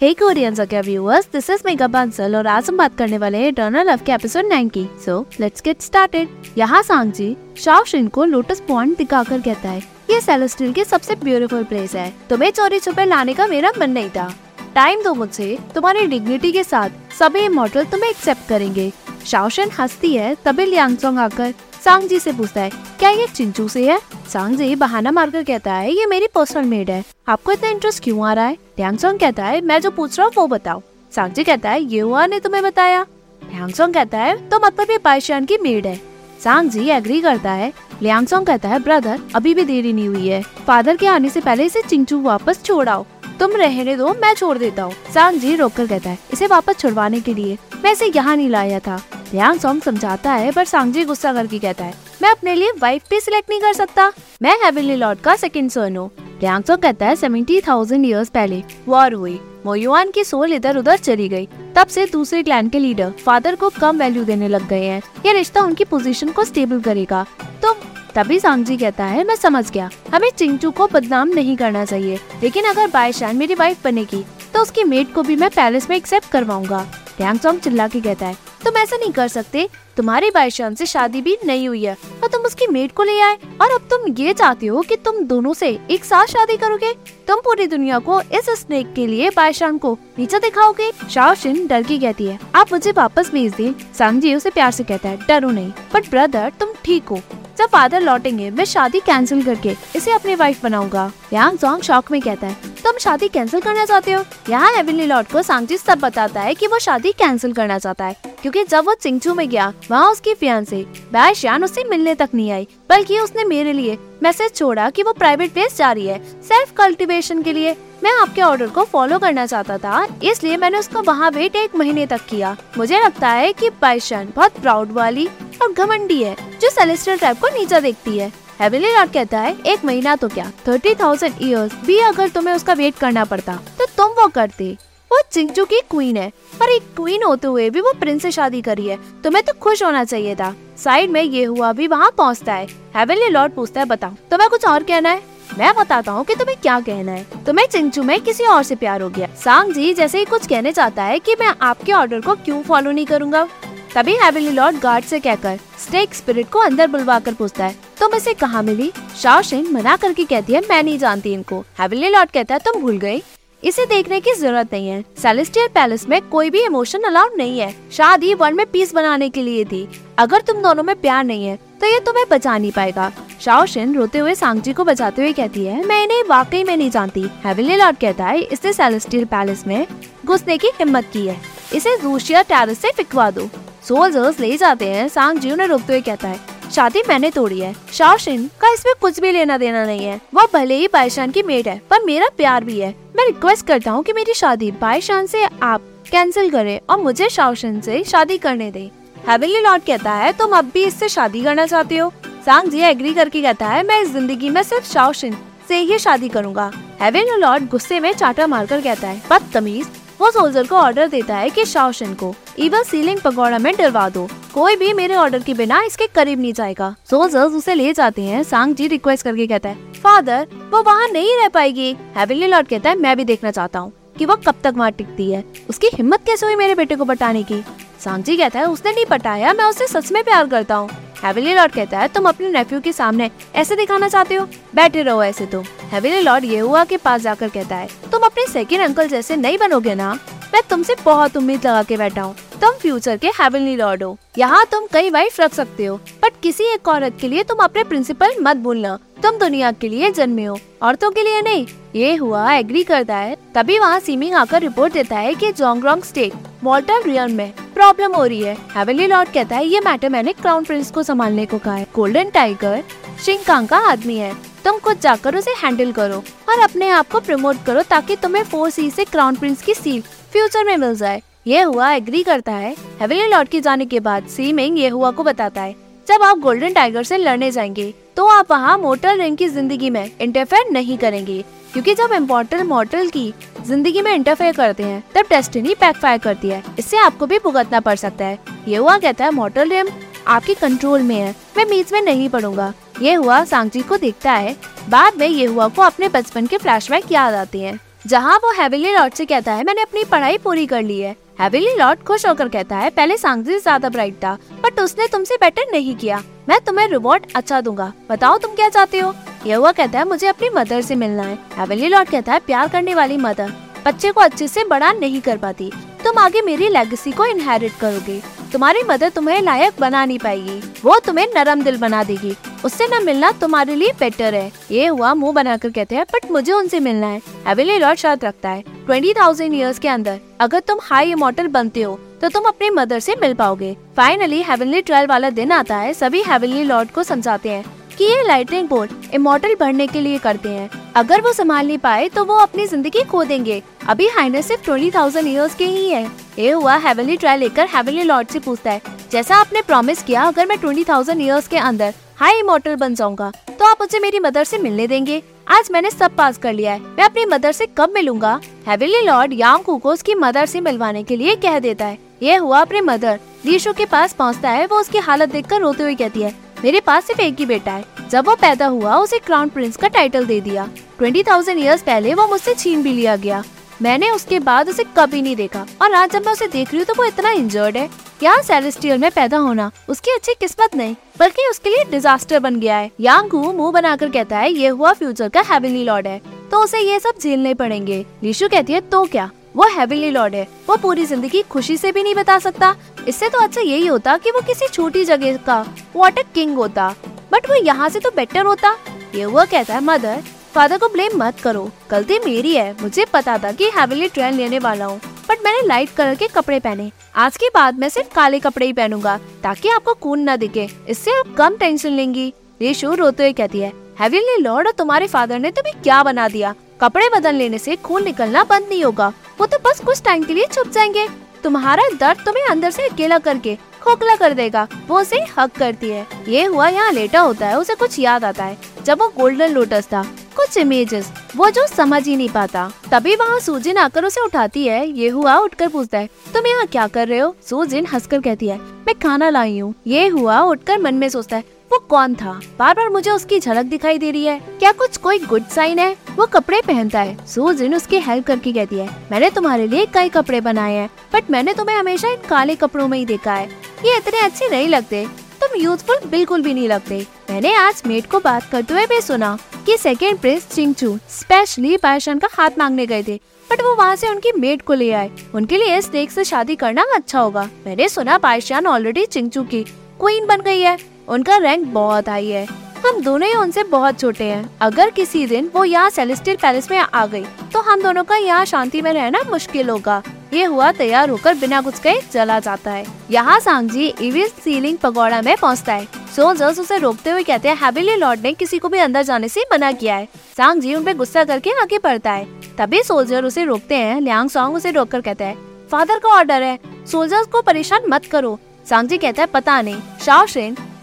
हे Koreans और viewers this is Megha Bansal और आज हम बात करने वाले हैं इटर्नल लव के एपिसोड 9 की। सो लेट्स गेट स्टार्टेड यहाँ सांगजी शाओशिन को लोटस पॉइंट दिखाकर कहता है, ये सेलेस्टियल की सबसे ब्यूटीफुल प्लेस है। तुम्हें चोरी छुपे लाने का मेरा मन नहीं था। टाइम दो मुझसे, तुम्हारी डिग्निटी के साथ सभी मॉडल तुम्हें एक्सेप्ट करेंगे। शाओशिन हंसती है, तभी लियांगसोंग आकर सांग जी से पूछता है, क्या ये चिंचू से है? सांग जी बहाना मारकर कहता है, ये मेरी पर्सनल मेड है। आपको इतना इंटरेस्ट क्यों आ रहा है? ड्यांगसोंग कहता है, मैं जो पूछ रहा हूँ, वो बताओ। सांग जी कहता है, ये हुआ ने तुम्हें बताया? ड्यांगसोंग कहता है तो मतलब ये पाइशान की मेड है। सांग जी एग्री करता है। लियांगसोंग कहता है ब्रदर अभी भी देरी नहीं हुई है। फादर के आने से पहले इसे चिंचू वापस छोड़ाओ। तुम रहने दो, मैं छोड़ देता हूँ। सांग जी रोक कर कहता है, इसे वापस छुड़वाने के लिए, मैं इसे यहाँ नहीं लाया था। लियांग सॉन्ग समझाता है, पर सांगजी गुस्सा करके कहता है, मैं अपने लिए वाइफ भी सिलेक्ट नहीं कर सकता। मैं हेवनली लॉर्ड का सेकंड सन हूँ। लियांग सॉन्ग कहता है सेवेंटी थाउज़ेंड ईयर्स पहले वॉर हुई। मोयुआन की सोल इधर उधर चली गई। तब से दूसरे क्लैन के लीडर फादर को कम वैल्यू देने लग गए हैं। ये रिश्ता उनकी पोजीशन को स्टेबल करेगा। तो तभी सांगजी कहता है, मैं समझ गया। हमें चिंचू को बदनाम नहीं करना चाहिए। लेकिन अगर बायशान मेरी वाइफ बनेगी तो उसकी मेड को भी मैं पैलेस में एक्सेप्ट करवाऊँगा। रियांग सॉन्ग चिल्ला के कहता है तुम ऐसा नहीं कर सकते। तुम्हारी बाईशान से शादी भी नहीं हुई है, और तुम उसकी मेड को ले आए। और अब तुम ये चाहते हो कि तुम दोनों से एक साथ शादी करोगे? तुम पूरी दुनिया को इस स्नेक के लिए बाईशान को नीचा दिखाओगे शाओशिन डर की कहती है। आप मुझे वापस भेज दें, सांगजी उसे प्यार से कहता है, डरो नहीं। बट ब्रदर तुम ठीक हो। जब फादर लौटेंगे मैं शादी कैंसिल करके इसे अपनी वाइफ बनाऊँगा। यांग जोंग शौक में कहता है, तुम शादी कैंसिल करना चाहते हो? यहाँ हेवनली लॉर्ड को सांगजी सब बताता है कि वो शादी कैंसिल करना चाहता है, क्योंकि जब वो चिंगचू में गया, वहाँ उसकी फियांसे बैशान उससे मिलने तक नहीं आई, बल्कि उसने मेरे लिए मैसेज छोड़ा कि वो प्राइवेट प्लेस जा रही है सेल्फ कल्टीवेशन के लिए। मैं आपके ऑर्डर को फॉलो करना चाहता था, इसलिए मैंने उसका वहाँ वेट एक महीने तक किया। मुझे लगता है कि बाईशान बहुत प्राउड वाली और घमंडी है, जो सेलेस्टियल टाइप को नीचा देखती है। हेवनली लॉर्ड कहता है, एक महीना तो क्या? थर्टी थाउज़ेंड ईयर्स भी अगर तुम्हें उसका वेट करना पड़ता तो तुम वो करते। वो चिंचू की क्वीन है पर एक क्वीन होते हुए भी वो प्रिंस से शादी करी है। तुम्हें तो खुश होना चाहिए था। साइड में ये हुआ भी वहाँ पहुँचता है। हेवनली लॉर्ड पूछता है, बताओ, तुम्हें कुछ और कहना है? मैं बताता हूँ कि तुम्हें क्या कहना है। तुम्हें चिंचू में किसी और से प्यार हो गया। सांग जी जैसे ही कुछ कहने चाहता है कि मैं आपके ऑर्डर को क्यों फॉलो नहीं करूँगा। तभी हेवनली लॉर्ड गार्ड से कहकर स्टेक स्पिरिट को अंदर बुलवा कर पूछता है, तुम इसे कहाँ मिली? शाओशिन मना करके कहती है, मैं नहीं जानती इनको। हेवनली लॉर्ड कहता है, तुम भूल गई इसे देखने की ज़रूरत नहीं है। सेलेस्टियल पैलेस में कोई भी इमोशन अलाउड नहीं है। शादी वन में पीस बनाने के लिए थी। अगर तुम दोनों में प्यार नहीं है तो ये तुम्हें बचा नहीं पाएगा। शाओशिन रोते हुए सांगजी को बचाते हुए कहती है, मैं इन्हें वाकई में नहीं जानती। हेवनली लॉर्ड कहता है, इसने सेलेस्टियल पैलेस में घुसने की हिम्मत की है। इसे रूशिया टेरिस से फिकवा दो। सोल्जर्स ले जाते हैं सांग जी उन्हें रोकते हुए कहता है, शादी मैंने तोड़ी है। शाओशिन का इसमें कुछ भी लेना देना नहीं है। वो भले ही बाईशान की मेट है, पर मेरा प्यार भी है। मैं रिक्वेस्ट करता हूँ कि मेरी शादी बाईशान से आप कैंसिल करें और मुझे शाओशिन से शादी करने दें। हेवनली लॉर्ड कहता है, तुम अब भी इससे शादी करना चाहते हो? सांग जी एग्री करके कहता है, मैं इस ज़िंदगी में सिर्फ़ शाओशिन से ही शादी करूँगा। हेवनली लॉर्ड गुस्से में चाटा मारकर कहता है, बदतमीज, वो सोल्जर को ऑर्डर देता है कि शाओशन को इवन सीलिंग पकौड़ा में डरवा दो। कोई भी मेरे ऑर्डर के बिना इसके करीब नहीं जाएगा। सोल्जर्स उसे ले जाते हैं, सांग जी रिक्वेस्ट करके कहता है फादर वो वहाँ नहीं रह पाएगी। हेवनली लॉर्ड कहता है, मैं भी देखना चाहता हूँ कि वो कब तक वहाँ टिकती है। उसकी हिम्मत कैसे हुई मेरे बेटे को बटाने की? सांग जी कहता है, उसने नहीं पटाया, मैं उससे सच में प्यार करता हूँ। हेविली लॉर्ड कहता है, तुम अपने नेफ्यू के सामने ऐसे दिखाना चाहते हो? बैठे रहो ऐसे तो। हेविली लॉर्ड ये हुआ के पास जाकर कहता है, तुम अपने सेकेंड अंकल जैसे नहीं बनोगे ना? मैं तुमसे बहुत उम्मीद लगा के बैठा हूँ। तुम फ्यूचर के हेवनली लॉर्ड हो। यहाँ तुम कई वाइफ रख सकते हो बट किसी एक औरत के लिए तुम अपने प्रिंसिपल मत भूलना। तुम दुनिया के लिए जन्मे हो, औरतों के लिए नहीं। ये हुआ एग्री करता है। तभी वहाँ सीमिंग आकर रिपोर्ट देता है कि जोंगरोंग स्टेट वॉल्टर रियन में प्रॉब्लम हो रही है। हेवनली लॉर्ड कहता है, ये मैटर मैंने क्राउन प्रिंस को संभालने को कहा है। गोल्डन टाइगर शिंकांग का आदमी है। तुम खुद जाकर उसे हैंडल करो और अपने आप को प्रमोट करो ताकि तुम्हें फोर सी से क्राउन प्रिंस की सीट फ्यूचर में मिल जाए। ये हुआ एग्री करता है। हेवनली लॉर्ड के जाने के बाद सीमिंग ये हुआ को बताता है, जब आप गोल्डन टाइगर से लड़ने जाएँगे तो आप वहाँ मोटल रिंग की ज़िंदगी में इंटरफेयर नहीं करेंगे, क्योंकि जब इम्पोर्टल मॉडल की ज़िंदगी में इंटरफेयर करते हैं, तब डेस्टिनी बैकफायर करती है। इससे आपको भी भुगतना पड़ सकता है। ये हुआ, कहता है मॉडल रिम आपके कंट्रोल में है। मैं बीच में नहीं पढ़ूँगा। ये हुआ सांगजी को देखता है। बाद में ये हुआ को अपने बचपन के फ्लैशबैक याद आते हैं, जहाँ वो हेविली लॉर्ड से कहता है, मैंने अपनी पढ़ाई पूरी कर ली है। हेविली लॉर्ड खुश होकर कहता है, पहले सांगजी ज़्यादा ब्राइट था बट उसने तुमसे बेटर नहीं किया। मैं तुम्हें रिवॉर्ड अच्छा दूँगा। बताओ तुम क्या चाहते हो? ये हुआ कहता है, मुझे अपनी मदर से मिलना है। हैवीली लॉर्ड कहता है, प्यार करने वाली मदर बच्चे को अच्छे से बड़ा नहीं कर पाती। तुम आगे मेरी लेगेसी को इनहेरिट करोगे। तुम्हारी मदर तुम्हें लायक बना नहीं पाएगी वो तुम्हें नरम दिल बना देगी। उससे न मिलना तुम्हारे लिए बेटर है। ये हुआ मुँह बनाकर कहते हैं, बट मुझे उनसे मिलना है। हेविली लॉर्ड शर्त रखता है। ट्वेंटी थाउज़ेंड ईयर्स के अंदर, अगर तुम हाई इमोटल बनते हो तो तुम अपनी मदर से मिल पाओगे। फाइनली हेवनली ट्वेल्व वाला दिन आता है। सभी हेवनली लॉर्ड को समझाते हैं। कि ये लाइटनिंग बोल्ट इमोटल बढ़ने के लिए करते हैं। अगर वो संभाल नहीं पाए तो वो अपनी ज़िंदगी खो देंगे। अभी हाइनस सिर्फ़ ट्वेंटी थाउज़ेंड ईयर्स के ही है। ये हुआ हेवनली ट्रायल लेकर हेवनली लॉर्ड से पूछता है, जैसा आपने प्रॉमिस किया, अगर मैं ट्वेंटी थाउज़ेंड ईयर्स के अंदर हाई इमोटल बन जाऊँगा तो आप मुझे मेरी मदर से मिलने देंगे? आज मैंने सब पास कर लिया है। मैं अपनी मदर से कब मिलूँगा? हेवनली लॉर्ड यांग को उसकी मदर से मिलवाने के लिए कह देता है, ये हुआ अपने मदर। लीशो के पास पहुँचता है, वो उसकी हालत देखकर रोते हुए कहती है मेरे पास सिर्फ़ एक ही बेटा है। जब वो पैदा हुआ, उसे क्राउन प्रिंस का टाइटल दे दिया। ट्वेंटी थाउज़ेंड ईयर्स पहले वो मुझसे छीन भी लिया गया। मैंने उसके बाद उसे कभी नहीं देखा। और आज जब मैं उसे देख रही हूँ तो वो इतना इंजर्ड है। यहाँ सेलेस्टियल में पैदा होना उसकी अच्छी किस्मत नहीं, बल्कि उसके लिए डिजास्टर बन गया है। यांगू मुँह बनाकर कहता है, ये हुआ फ्यूचर का हेवनली लॉर्ड है। तो उसे ये सब झेलने पड़ेंगे। लीशु कहती है तो क्या? वो हेवनली लॉर्ड है। वो पूरी ज़िंदगी खुशी से भी नहीं बता सकता। इससे तो अच्छा यही होता कि वो किसी छोटी जगह का वाटर किंग होता। बट वो यहाँ से तो बेटर होता। ये वो कहता है, मदर फादर को ब्लेम मत करो। गलती मेरी है। मुझे पता था कि हेवनली ट्रेन लेने वाला हूँ। बट मैंने लाइट कलर के कपड़े पहने। आज के बाद मैं सिर्फ़ काले कपड़े ही पहनूँगा, ताकि आपको खून न दिखे। इससे आप कम टेंशन लेंगी। रेशु रोते हुए कहती है हेवनली लॉर्ड और तुम्हारे फादर ने तुम्हें क्या बना दिया? कपड़े बदल लेने से खून निकलना बंद नहीं होगा। वो तो बस कुछ टाइम के लिए छुप जाएँगे। तुम्हारा दर्द तुम्हें अंदर से अकेला करके खोखला कर देगा। वो उसे हक करती है। ये हुआ यहाँ लेटा होता है, उसे कुछ याद आता है। जब वो गोल्डन लोटस था, कुछ इमेजेस वो जो समझ ही नहीं पाता। तभी वहाँ सूजिन आकर उसे उठाती है। ये हुआ, उठकर पूछता है, तुम यहाँ क्या कर रहे हो? सूजिन हंसकर कहती है, मैं खाना लाई हूँ। ये हुआ, उठकर मन में सोचता है वो कौन था? बार बार मुझे उसकी झलक दिखाई दे रही है। क्या कुछ कोई गुड साइन है? वो कपड़े पहनता है। सूजिन उसकी हेल्प करके कहती है, मैंने तुम्हारे लिए कई कपड़े बनाए हैं बट मैंने तुम्हें हमेशा इन काले कपड़ों में ही देखा है। ये इतने अच्छे नहीं लगते। तुम यूथफुल बिल्कुल भी नहीं लगते। मैंने आज मेट को बात करते हुए भी सुना कि second prince Chingchu specially Paishan का हाथ मांगने गए थे बट वो वहाँ से उनकी मेट को ले आए। उनके लिए स्नेक से शादी करना अच्छा होगा। मैंने सुना पायशान ऑलरेडी चिंगचू की क्वीन बन गई है। उनका रैंक बहुत हाई है। हम दोनों ही उनसे बहुत छोटे हैं। अगर किसी दिन वो यहाँ सेलेस्टियल पैलेस में आ गई तो हम दोनों का यहाँ शांति में रहना मुश्किल होगा। ये हुआ तैयार होकर बिना कुछ कहे चला जाता है। यहाँ सांगजी इविल सीलिंग पगोड़ा में पहुँचता है। सोल्जर्स उसे रोकते हुए कहते हैं हैबिली लॉर्ड ने किसी को भी अंदर जाने से मना किया है। सांग जी उन पे गुस्सा करके आगे बढ़ता है। तभी सोल्जर उसे रोकते हैं। लियांग सॉन्ग उसे रोक कर कहता है फादर का ऑर्डर है। सोल्जर्स को परेशान मत करो। सांग जी कहता है, पता नहीं। शाओ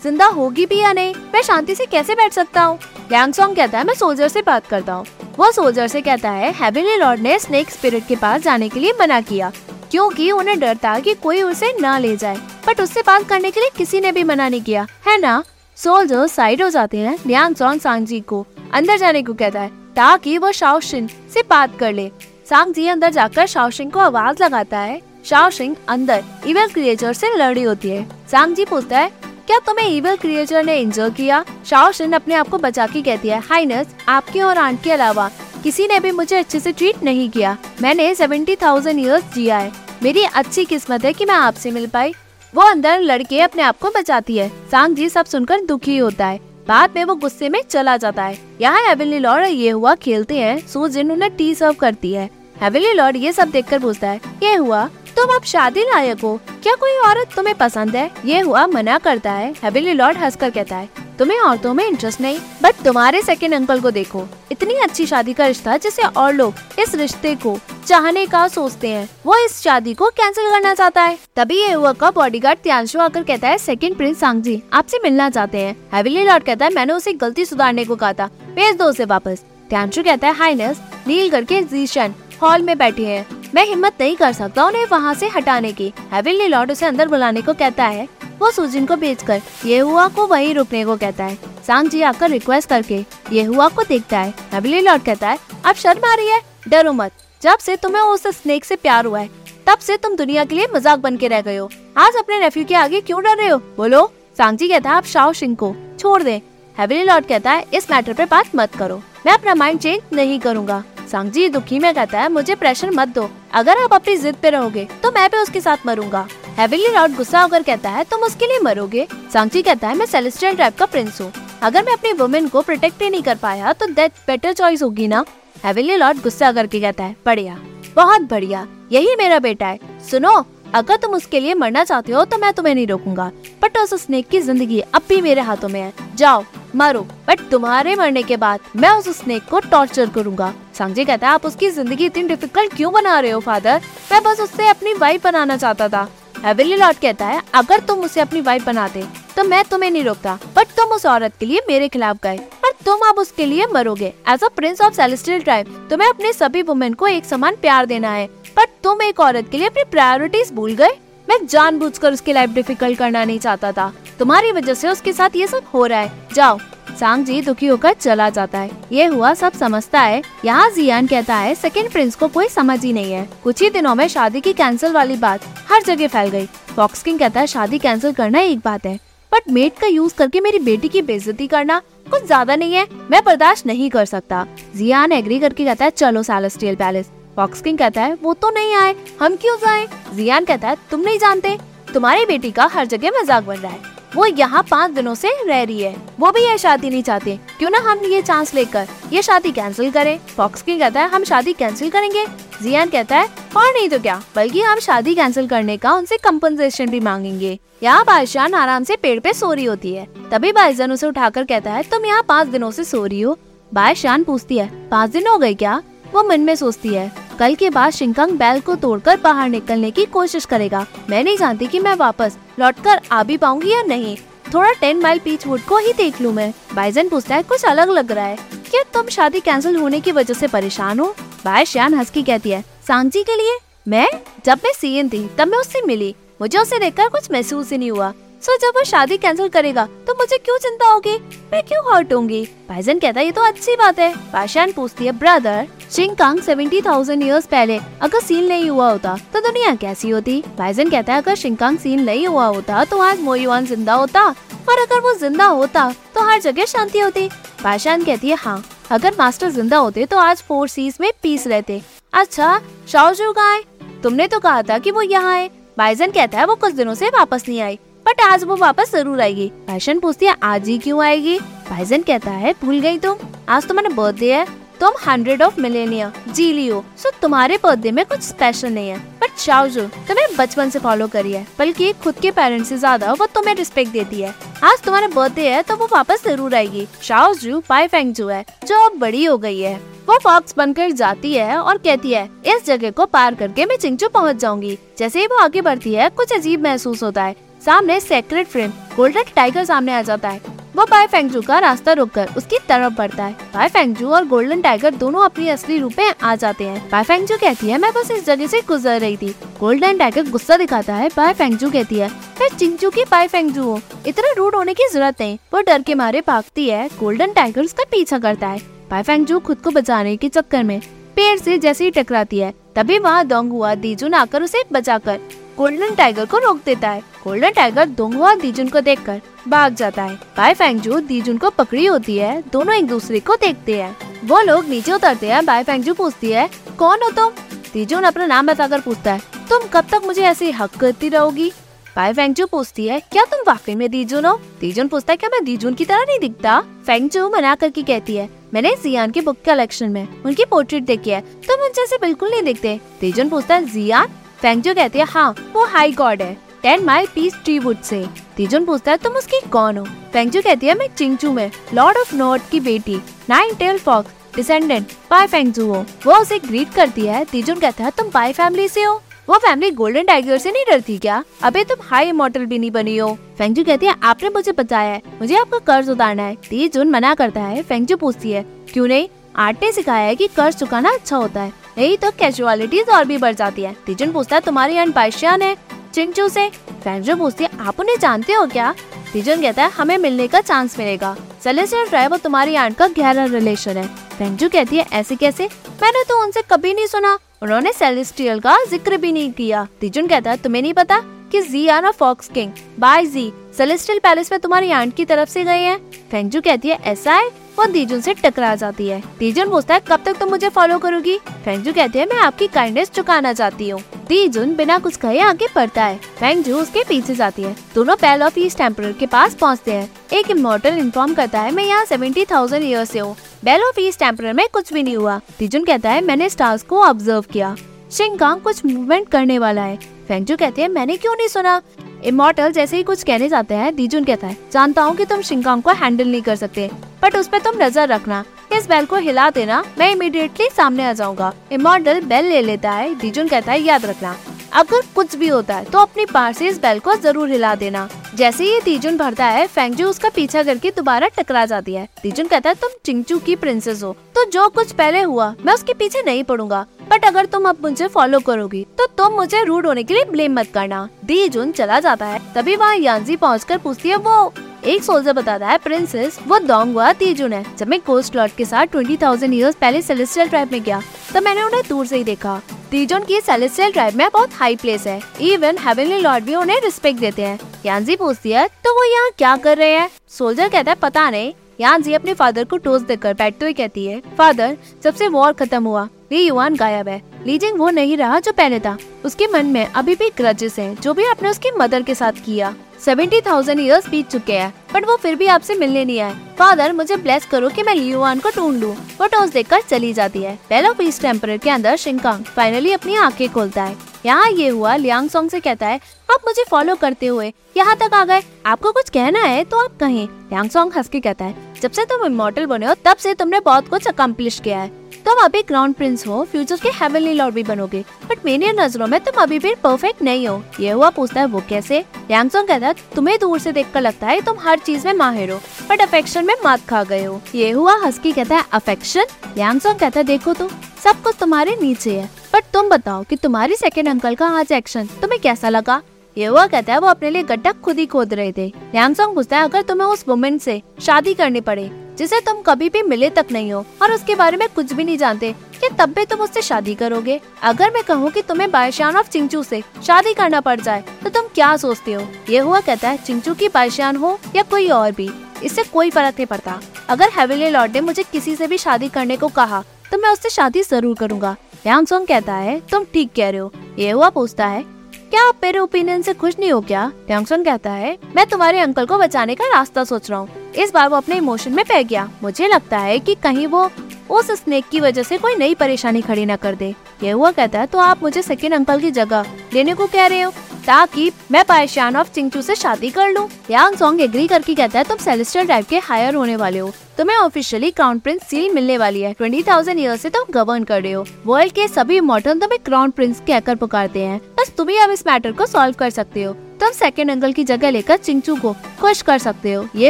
ज़िंदा होगी भी या नहीं? मैं शांति से कैसे बैठ सकता हूँ? सॉन्ग कहता है, मैं सोल्जर से बात करता हूँ। वो सोल्जर से कहता है हेवनली लॉर्ड ने स्नेक स्पिरिट के पास जाने के लिए मना किया, क्योंकि उन्हें डर था कि कोई उसे न ले जाए। बट उससे बात करने के लिए किसी ने भी मना नहीं किया, है ना? सोल्जर साइड हो जाते हैं लियांग सॉन्ग सांगजी को। अंदर जाने को कहता है, ताकि वो शाओशिन से बात कर ले। सांग जी अंदर जाकर शाओशिन को आवाज़ लगाता है। शाओशिंग अंदर इवल क्रिएचर से लड़ी होती है। सांग जी पूछता है क्या तुम्हें इवल क्रिएचर ने इंजर किया? शाओशन अपने आप को बचा के कहती है हाइनस आपके और आंट के अलावा किसी ने भी मुझे अच्छे से ट्रीट नहीं किया। मैंने सेवेंटी थाउज़ेंड ईयर्स जिया है। मेरी अच्छी किस्मत है कि मैं आपसे मिल पाई। वो अंदर लड़के अपने आप को बचाती है। सांग जी सब सुनकर दुखी होता है। बाद में वो गुस्से में चला जाता है। यहाँ हेवनली लॉर्ड ये हुआ खेलते हैं। सूजिन उन्हें टी सर्व करती है। हेवनली लॉर्ड ये सब देखकर पूछता है, ये हुआ तुम अब शादी लायक हो। क्या कोई औरत तुम्हें पसंद है? ये हुआ मना करता है, हेविली लॉर्ड हंसकर कहता है, तुम्हें औरतों में इंटरेस्ट नहीं बट तुम्हारे सेकेंड अंकल को देखो। इतनी अच्छी शादी का रिश्ता जिसे और लोग इस रिश्ते को चाहने का सोचते हैं, वो इस शादी को कैंसिल करना चाहता है। तभी ये युवक का बॉडीगार्ड त्यांशु आकर कहता है सेकंड प्रिंस सांगजी आपसे मिलना चाहते हैं। हेविली लॉर्ड कहता है, मैंने उसे गलती सुधारने को कहा था, भेज दो उसे वापस। त्यांशु कहता है, हाइनस, नील करके जीशन हॉल में बैठे हैं। मैं हिम्मत नहीं कर सकता उन्हें वहाँ से हटाने की। हेविली लॉर्ड उसे अंदर बुलाने को कहता है। वो सुजिन को बेचकर ये हुआ को वही रुकने को कहता है। सांग जी आकर रिक्वेस्ट करके ये हुआ को देखता है। हेविली लॉर्ड कहता है अब शर्म आ रही है? डरो मत। जब से तुम्हें उस स्नेक से प्यार हुआ है, तब से तुम दुनिया के लिए मज़ाक बन के रह गए हो। आज अपने नेफ्यू के आगे क्यों डर रहे हो? बोलो। सांगजी कहता है, आप शाओ सिंह को। छोड़ दे। हेवली लॉर्ड कहता है, इस मैटर पे बात मत करो। मैं अपना माइंड चेंज नहीं करूँगा। सांगजी दुखी में कहता है, मुझे प्रेशर मत दो। अगर आप अपनी जिद पे रहोगे तो मैं भी उसके साथ मरूँगा। हेवली लॉर्ड गुस्सा होकर कहता है, तुम उसके लिए मरोगे? सांगजी कहता है, मैं सेलेस्टियल टाइप का प्रिंस हूँ। अगर मैं अपनी वुमेन को प्रोटेक्ट ही नहीं कर पाया तो दैट बेटर चॉइस होगी ना? हेविली लॉर्ड गुस्सा करके कहता है, बढ़िया, बहुत बढ़िया, यही मेरा बेटा है। सुनो, अगर तुम उसके लिए मरना चाहते हो तो मैं तुम्हें नहीं रोकूँगा। बट उस स्नेक की ज़िंदगी अब भी मेरे हाथों में है। जाओ मरो बट तुम्हारे मरने के बाद मैं उस स्नेक को टॉर्चर करूँगा। संजय कहता है, आप उसकी ज़िंदगी इतनी डिफ़िकल्ट क्यों बना रहे हो फादर मैं बस उससे अपनी वाइफ बनाना चाहता था। हेविली लॉर्ड कहता है, अगर तुम उसे अपनी वाइफ बनाते तो मैं तुम्हें नहीं रोकता बट तुम उस औरत के लिए मेरे खिलाफ गए, और तुम अब उसके लिए मरोगे। As a prince of celestial tribe तुम्हें अपने सभी वुमेन को एक समान प्यार देना है पर तुम एक औरत के लिए अपनी प्रायोरिटीज भूल गए। मैं जानबूझकर उसकी लाइफ डिफ़िकल्ट करना नहीं चाहता था। तुम्हारी वजह से उसके साथ ये सब हो रहा है। जाओ। सांग जी दुखी होकर चला जाता है। ये हुआ सब समझता है। यहाँ जियान कहता है सेकंड प्रिंस को कोई समझ ही नहीं है। कुछ ही दिनों में शादी की कैंसिल वाली बात हर जगह फैल गई। फॉक्स किंग कहता है, शादी कैंसिल करना एक बात है। बट मेट का यूज़ करके मेरी बेटी की बेइज्जती करना कुछ ज़्यादा नहीं है। मैं बर्दाश्त नहीं कर सकता। जियान एग्री करके कहता है, चलो सैलेस्टियल पैलेस फॉक्स किंग कहता है, वो तो नहीं आए, हम क्यों जाए? जियान कहता है, तुम नहीं जानते, तुम्हारी बेटी का हर जगह मज़ाक बन रहा है। वो यहाँ पाँच दिनों से रह रही है। वो भी ये शादी नहीं चाहते। क्यों ना हम ये चांस लेकर ये शादी कैंसिल करें? फॉक्स किंग कहता है, हम शादी कैंसिल करेंगे। जियान कहता है, और नहीं तो क्या, बल्कि हम शादी कैंसिल करने का उनसे कम्पनसेशन भी मांगेंगे। यहाँ बादशाह आराम से पेड़ पे सो रही होती है। तभी बाईजन उसे उठाकर कहता है, तुम यहाँ पाँच दिनों से सो रही हो। बादशाह पूछती है, पाँच दिन हो गए क्या? वो मन में सोचती है कल के बाद शिंकंग बैल को तोड़कर बाहर निकलने की कोशिश करेगा। मैं नहीं जानती कि मैं वापस लौटकर आ भी पाऊँगी या नहीं। थोड़ा टेन माइल पीच वुड को ही देख लूँ मैं। बाइजन पूछता है, कुछ अलग लग रहा है। क्या तुम शादी कैंसिल होने की वजह से परेशान हो? बाय, श्यान हंस की कहती है, सांगजी के लिए? मैं? जब मैं सीएन थी, तब मैं उससे मिली। मुझे उसे देखकर कुछ महसूस ही नहीं हुआ। सो जब वो शादी कैंसिल करेगा तो मुझे क्यों चिंता होगी? मैं क्यों हर्ट होंगी? भाईजन कहता है, ये तो अच्छी बात है। पाशान पूछती है brother Shinkang seventy thousand years पहले अगर सीन नहीं हुआ होता तो दुनिया कैसी होती? भाईजन कहता है, अगर शिंकांग सीन नहीं हुआ होता तो आज मोयुआन ज़िंदा होता। और अगर वो ज़िंदा होता तो हर जगह शांति होती। पाशान कहती है हाँ अगर मास्टर ज़िंदा होते तो आज फोर सीज में पीस रहते। अच्छा शाओजू कहाँ है? तुमने तो कहा था कि वो यहाँ है। बाइजन कहता है, वो कुछ दिनों से वापस नहीं आई। बट आज वो वापस ज़रूर आएगी। पैशन पूछती है, आज ही क्यों आएगी? भाईजन कहता है, भूल गई तुम। आज तुम्हारा बर्थडे है। तुम हंड्रेड ऑफ़ मिलेनिया जी लियो। सो तुम्हारे बर्थडे में कुछ स्पेशल नहीं है। बट शाओजू तुम्हें बचपन से फॉलो करी है। बल्कि खुद के पेरेंट्स से ज़्यादा वो तुम्हें रिस्पेक्ट देती है। आज तुम्हारा बर्थडे है तो वो वापस ज़रूर आएगी। शाओजू पाई फेंगजू है, जो अब बड़ी हो गई है। वो फॉक्स बनकर जाती है और कहती है, इस जगह को पार करके मैं चिंचू पहुँच जाऊँगी। जैसे ही वो आगे बढ़ती है, कुछ अजीब महसूस होता है। सामने सेक्रेट फ्रेम गोल्डन टाइगर सामने आ जाता है। वो बाय फेंगजू का रास्ता रोककर उसकी तरफ़ बढ़ता है। बाय फेंगजू और गोल्डन टाइगर दोनों अपनी असली रूप में आ जाते हैं। बाय फेंगजू कहती है, मैं बस इस जगह से गुजर रही थी। गोल्डन टाइगर गुस्सा दिखाता है। बाय फेंगजू कहती है, मैं चिंचू की बाय फेंगजू हूँ। इतना रूड होने की ज़रूरत नहीं। वो डर के मारे भागती है। गोल्डन टाइगर उसका पीछा करता है। बाय फेंगजू खुद को बचाने के चक्कर में पेड़ से जैसे ही टकराती है, तभी वहाँ दोंग हुआ। दीजुन आकर उसे बचाकर गोल्डन टाइगर को रोक देता है। गोल्डन टाइगर दोंगवा दीजुन को देखकर भाग जाता है। बाय फेंगजू, दीजुन को पकड़ी होती है। दोनों एक दूसरे को देखते हैं। वो लोग नीचे उतरते हैं। बाय फेंगजू पूछती है, कौन हो तुम? दीजुन अपना नाम बताकर पूछता है, तुम कब तक मुझे ऐसे हक करती रहोगी? बाय फेंगजू पूछती है, क्या तुम वाकई में दीजुन हो? दीजुन पूछता है, क्या मैं दीजुन की तरह नहीं दिखता? फेंगजू मना करके कहती है, मैंने जियान के बुक कलेक्शन में उनकी पोर्ट्रेट देखी है। तुम उन जैसे बिल्कुल नहीं दिखते। दीजुन पूछता है, जियान? फेंगजू कहती है हाँ वो हाई गॉड है। Ten mile peach tree wood से तीजुन पूछता है, तुम उसकी कौन हो? फेंगजू कहती है, मैं चिंगचू में लॉर्ड ऑफ़ नॉर्थ की बेटी nine tail fox descendant by Fengju हो। वो उसे ग्रीट करती है, तीजुन कहता है, तुम बाय फैमिली से हो? वो फैमिली गोल्डन टाइगर से नहीं डरती क्या? अबे, तुम हाई इमोटल भी नहीं बनी हो। फेंगजू कहती है, आपने मुझे बताया है, मुझे आपका कर्ज उतारना है। तीजुन मना करता है, फेंगजू पूछती है, क्यों नहीं? आर्ट ने सिखाया है कि कर्ज चुकाना अच्छा होता है। यही तो कैजुअलिटीज और भी बढ़ जाती है। तीजन पूछता है, तुम्हारी अन पाइशियान है चिंचू से? फैंजो पूछती है, आप उन्हें जानते हो क्या? तीजन कहता है, हमें मिलने का चांस मिलेगा। सेलेस्टियल ट्राइब और तुम्हारी आंट का गहरा रिलेशन है। फेंगजू कहती है, ऐसे कैसे? मैंने तो उनसे कभी नहीं सुना। उन्होंने सेलेस्टियल का ज़िक्र भी नहीं किया। तीजन कहता है, तुम्हें नहीं पता कि जी आना फॉक्स किंग बाय जी सेलेस्टियल पैलेस में तुम्हारी आंट की तरफ़ से गए हैं? फेंगजू कहती है, ऐसा है? वो दीजुन से टकरा जाती है। दीजुन पूछता है कब तक तुम मुझे फॉलो करोगी? फेंगजू कहती है, मैं आपकी काइंडनेस चुकाना चाहती हूँ। दीजुन बिना कुछ कहे आगे बढ़ता है। फेंगजू उसके पीछे जाती है। दोनों पैल ऑफ़ ईस्ट टेम्पर के पास पहुँचते हैं। एक इमोटल इन्फॉर्म करता है, मैं यहाँ सेवेंटी थाउज़ेंड ईयर से हूँ। बेल ऑफ़ ईस्ट टेम्पर में कुछ भी नहीं हुआ। दीजुन कहता है, मैंने स्टार्स को ऑब्ज़र्व किया। शिंकांग कुछ मूवमेंट करने वाला है। फेंगजू कहती है, मैंने क्यों नहीं सुना? इमोटल जैसे ही कुछ कहने जाते हैं, दीजुन कहता है, जानता हूँ कि तुम शिंकांग को हैंडल नहीं कर सकते बट उस पर तुम नज़र रखना। इस बेल को हिला देना, मैं इमीडिएटली सामने आ जाऊँगा। इमोटल बेल ले लेता है, दीजुन कहता है, याद रखना। अगर कुछ भी होता है तो अपनी पार से इस बेल को ज़रूर हिला देना। जैसे ही तीजुन भरता है फेंगजू उसका पीछा करके दोबारा टकरा जाती है। तीजुन कहता है, तुम चिंगचू की प्रिंसेस हो तो जो कुछ पहले हुआ, मैं उसके पीछे नहीं पड़ूँगा। बट अगर तुम अब मुझे फॉलो करोगी तो तुम मुझे रूड होने के लिए ब्लेम मत करना। दीजुन चला जाता है। तभी वहाँ यांजी पहुँच पूछती है, वो एक सोल्जर बताता है प्रिंसेस वो दोंगवा तीजुन है, जब मैं कोस्ट लॉर्ड के साथ ट्वेंटी थाउज़ेंड ईयर्स पहले सेलेस्टियल ट्राइब में गया तो मैंने उन्हें दूर से ही देखा। तीजोन की सेलेस्टियल ट्राइब में बहुत हाई प्लेस है। इवन हेवनली लॉर्ड भी उन्हें रिस्पेक्ट देते हैं। यांजी पूछती है तो वो यहाँ क्या कर रहे हैं? सोल्जर कहता है, पता नहीं। यांजी अपने फादर को टोस देकर बैठते हुए कहती है फादर जब से वॉर खत्म हुआ ली युवान गायब है। लीजिंग वो नहीं रहा जो पहले था। उसके मन में अभी भी ग्रजेस हैं, जो भी आपने उसकी मदर के साथ किया। सेवेंटी थाउज़ेंड ईयर्स बीत चुके हैं बट वो फिर भी आपसे मिलने नहीं आए। फादर मुझे ब्लेस करो कि मैं लियुआन को ढूंढ लूँ। वो टॉस देखकर चली जाती है। पहला पीस टेम्पर के अंदर शिंकांग फाइनली अपनी आँखें खोलता है। यहाँ ये हुआ, लियांग सोंग से कहता है, आप मुझे फॉलो करते हुए यहाँ तक आ गए। आपको कुछ कहना है तो आप कहें। लियांग सोंग हंस के कहता है, जब से तुम इमोटल बने हो, तब से तुमने बहुत कुछ अकम्प्लिश किया है। तुम अभी क्राउन प्रिंस हो फ्यूचर के हेवनली लॉर्ड भी बनोगे। बट मेरी नज़रों में तुम अभी भी परफेक्ट नहीं हो। ये हुआ पूछता है, वो कैसे? यांगसोंग कहता है, तुम्हें दूर से देखकर लगता है, तुम हर चीज़ में माहिर हो बट अफेक्शन में मात खा गए हो। ये हुआ हस्की कहता है अफेक्शन लियांग यांगसोंग कहता है, देखो तो सब कुछ तुम्हारे नीचे है। बट तुम बताओ कि तुम्हारी सेकेंड अंकल का आज एक्शन तुम्हें कैसा लगा? ये हुआ कहता है वो अपने लिए गड्ढा खुद ही खोद रहे थे। लैमसोंग पूछता है, अगर तुम्हें उस वुमेन से शादी करनी पड़े, जिसे तुम कभी भी मिले तक नहीं हो, और उसके बारे में कुछ भी नहीं जानते कि तब भी तुम उससे शादी करोगे? अगर मैं कहूँ कि तुम्हें बायशान ऑफ़ चिंचू से शादी करना पड़ जाए तो तुम क्या सोचते हो? ये हुआ कहता है चिंचू की बायशान हो या कोई और भी, इससे कोई फ़र्क नहीं पड़ता। अगर हेविली लॉर्ड ने मुझे किसी से भी शादी करने को कहा तो मैं उससे शादी ज़रूर करूँगा। यांगसोंग कहता है, तुम ठीक कह रहे हो, ये हुआ पूछता है, क्या आप मेरे ओपिनियन से खुश नहीं हो क्या? ट्यांगसन कहता है, मैं तुम्हारे अंकल को बचाने का रास्ता सोच रहा हूँ, इस बार वो अपने इमोशन में पै गया, मुझे लगता है कि कहीं वो उस स्नेक की वजह से कोई नई परेशानी खड़ी न कर दे, ये हुआ कहता है तो आप मुझे सेकेंड अंकल की जगह लेने को कह रहे हो? ताकि मैं पायशान ऑफ़ चिंचू से शादी कर लूँ। यांग सॉन्ग एग्री करके कहता है, तुम सेलेस्टियल टाइप के हायर होने वाले हो। तुम्हें ऑफिशियली क्राउन प्रिंस सील मिलने वाली है। ट्वेंटी थाउज़ेंड ईयर ऐसी तुम गवर्न कर रहे हो। वर्ल्ड के सभी मॉडर्न तुम्हें क्राउन प्रिंस कहकर पुकारते हैं। बस तुम ही अब इस मैटर को सॉल्व कर सकते हो। तुम सेकेंड एंगल की जगह लेकर चिंचू को खुश कर सकते हो। ये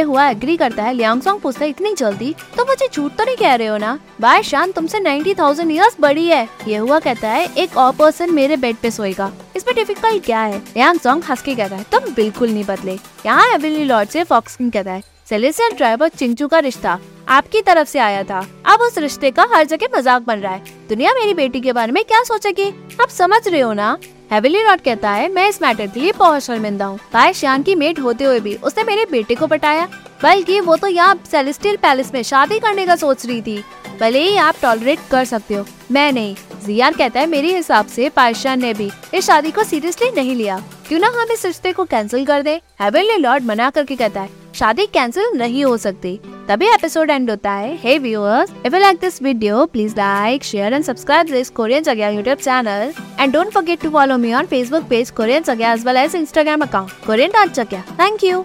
हुआ एग्री करता है लियांग सॉन्ग पूछता इतनी जल्दी? तो मुझे झूठ तो नहीं कह रहे हो ना? बाय शान, तुमसे नाइन्टी थाउज़ेंड ईयर्स बड़ी है। ये हुआ कहता है, एक और पर्सन मेरे बेड पे सोएगा। इसमें डिफ़िकल्ट क्या है? लियांग सॉन्ग हंस के कहता है, तुम बिल्कुल नहीं बदले। यहाँ एविली लॉर्ड से फॉक्सिंग कहता है सेलेसियल ड्राइवर चिंचू का रिश्ता आपकी तरफ़ से आया था। अब उस रिश्ते का हर जगह मज़ाक बन रहा है। दुनिया मेरी बेटी के बारे में क्या सोचेगी? आप समझ रहे हो ना? हेविली रॉड कहता है, मैं इस मैटर के लिए बहुत शर्मिंदा हूँ। भाई श्यान की मेट होते हुए भी उसने मेरे बेटे को पटाया। बल्कि वो तो यहाँ सेलेस्टियल पैलेस में शादी करने का सोच रही थी। भले ही आप टॉलरेट कर सकते हो। मैं नहीं। जियान कहता है, मेरे हिसाब से पायशान ने भी इस शादी को सीरियसली नहीं लिया। क्यों ना हम इस रिश्ते को कैंसिल कर दे? हेवनली लॉर्ड मना करके कहता है शादी कैंसिल नहीं हो सकती। तभी एपिसोड एंड होता है। Hey viewers if you like this video please like share and subscribe this Korean Jagah YouTube channel and don't forget to follow me on Facebook page Korean Jagah as well as Instagram account Korean dot Jagah thank you